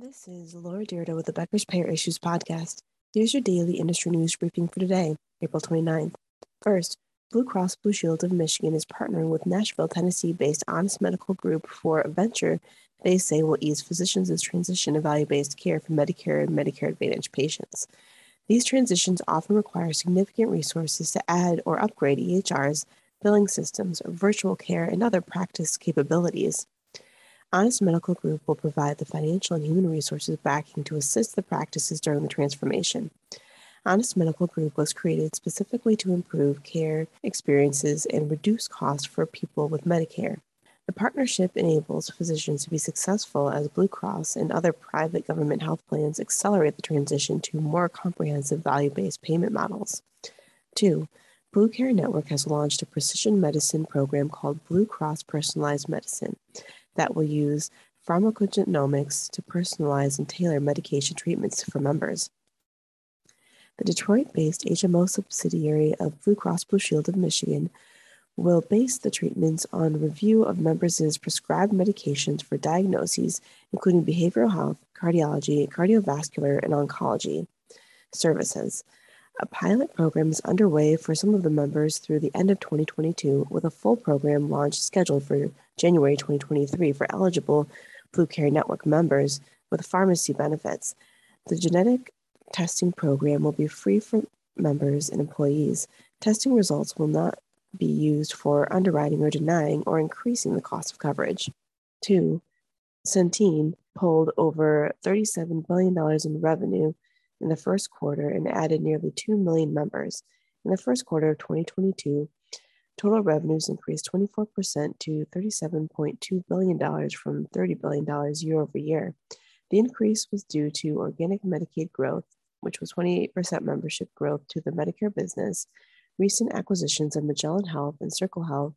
This is Laura Dyrda with the Becker's Payer Issues Podcast. Here's your daily industry news briefing for today, April 29th. First, Blue Cross Blue Shield of Michigan is partnering with Nashville, Tennessee based Honest Medical Group for a venture they say will ease physicians' transition to value based care for Medicare and Medicare Advantage patients. These transitions often require significant resources to add or upgrade EHRs, billing systems, virtual care, and other practice capabilities. Honest Medical Group will provide the financial and human resources backing to assist the practices during the transformation. Honest Medical Group was created specifically to improve care experiences and reduce costs for people with Medicare. The partnership enables physicians to be successful as Blue Cross and other private government health plans accelerate the transition to more comprehensive value based payment models. Two, Blue Care Network has launched a precision medicine program called Blue Cross Personalized Medicine that will use pharmacogenomics to personalize and tailor medication treatments for members. The Detroit based HMO subsidiary of Blue Cross Blue Shield of Michigan will base the treatments on review of members' prescribed medications for diagnoses, including behavioral health, cardiology, cardiovascular, and oncology services. A pilot program is underway for some of the members through the end of 2022, with a full program launch scheduled for January 2023 for eligible Blue Care Network members with pharmacy benefits. The genetic testing program will be free for members and employees. Testing results will not be used for underwriting or denying or increasing the cost of coverage. Two, Centene pulled over $37 billion in revenue in the first quarter and added nearly 2 million members. In the first quarter of 2022, total revenues increased 24% to $37.2 billion from $30 billion year over year. The increase was due to organic Medicaid growth, which was 28% membership growth to the Medicare business, recent acquisitions of Magellan Health and Circle Health,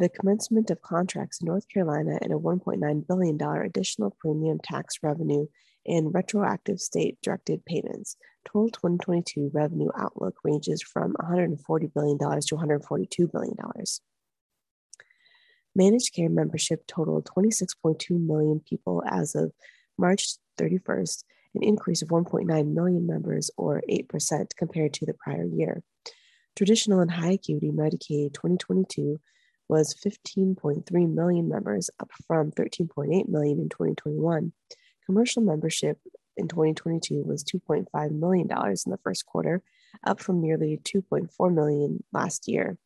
the commencement of contracts in North Carolina, and a $1.9 billion additional premium tax revenue and retroactive state directed payments. Total 2022 revenue outlook ranges from $140 billion to $142 billion. Managed care membership totaled 26.2 million people as of March 31st, an increase of 1.9 million members or 8% compared to the prior year. Traditional and high acuity Medicaid 2022 was 15.3 million members, up from 13.8 million in 2021. Commercial membership in 2022 was $2.5 million in the first quarter, up from nearly 2.4 million last year.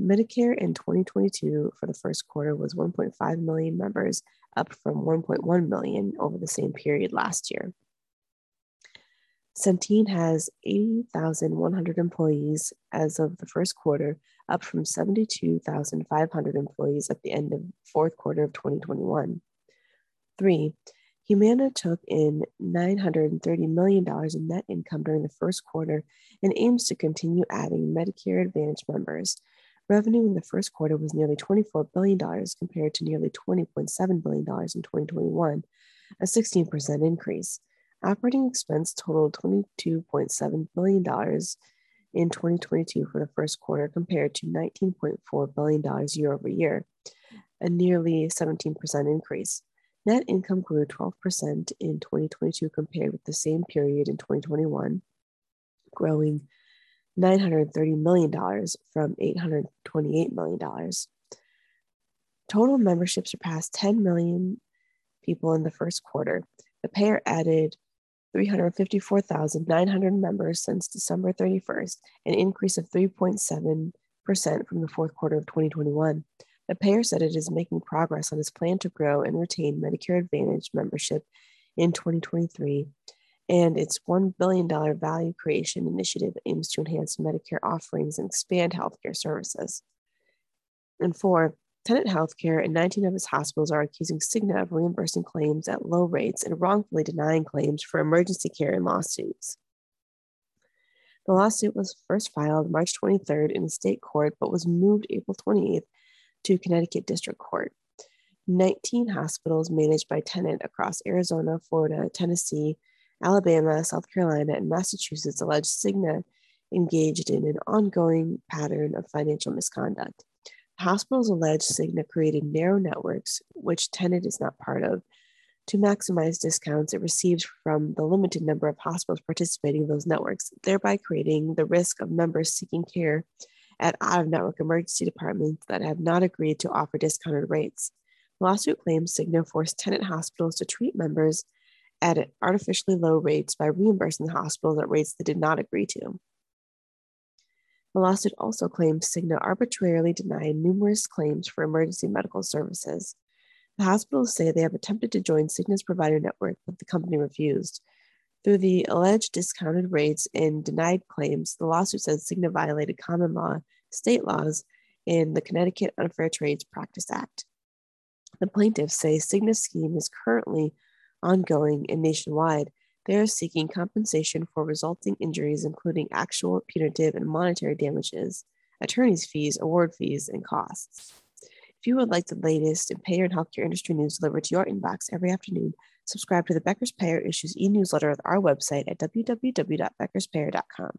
Medicare in 2022 for the first quarter was 1.5 million members, up from 1.1 million over the same period last year. Centene has 80,100 employees as of the first quarter, up from 72,500 employees at the end of fourth quarter of 2021. Three, Humana took in $930 million in net income during the first quarter and aims to continue adding Medicare Advantage members. Revenue in the first quarter was nearly $24 billion compared to nearly $20.7 billion in 2021, a 16% increase. Operating expense totaled $22.7 billion in 2022 for the first quarter compared to $19.4 billion year over year, a nearly 17% increase. Net income grew 12% in 2022 compared with the same period in 2021, growing $930 million from $828 million. Total membership surpassed 10 million people in the first quarter. The payer added 354,900 members since December 31st, an increase of 3.7% from the fourth quarter of 2021. The payer said it is making progress on its plan to grow and retain Medicare Advantage membership in 2023, and its $1 billion value creation initiative aims to enhance Medicare offerings and expand healthcare services. And four, Tenet Healthcare and 19 of its hospitals are accusing Cigna of reimbursing claims at low rates and wrongfully denying claims for emergency care in lawsuits. The lawsuit was first filed March 23rd in state court, but was moved April 28th to Connecticut District Court. 19 hospitals managed by Tenet across Arizona, Florida, Tennessee, Alabama, South Carolina, and Massachusetts alleged Cigna engaged in an ongoing pattern of financial misconduct. Hospitals allege Cigna created narrow networks, which Tenet is not part of, to maximize discounts it receives from the limited number of hospitals participating in those networks, thereby creating the risk of members seeking care at out of network emergency departments that have not agreed to offer discounted rates. The lawsuit claims Cigna forced Tenet hospitals to treat members at artificially low rates by reimbursing the hospitals at rates they did not agree to. The lawsuit also claims Cigna arbitrarily denied numerous claims for emergency medical services. The hospitals say they have attempted to join Cigna's provider network, but the company refused. Through the alleged discounted rates and denied claims, the lawsuit says Cigna violated common law, state laws, and the Connecticut Unfair Trades Practice Act. The plaintiffs say Cigna's scheme is currently ongoing and nationwide. They are seeking compensation for resulting injuries, including actual punitive and monetary damages, attorney's fees, award fees, and costs. If you would like the latest in payer and healthcare industry news delivered to your inbox every afternoon, subscribe to the Becker's Payer Issues e newsletter at our website at www.beckerspayer.com.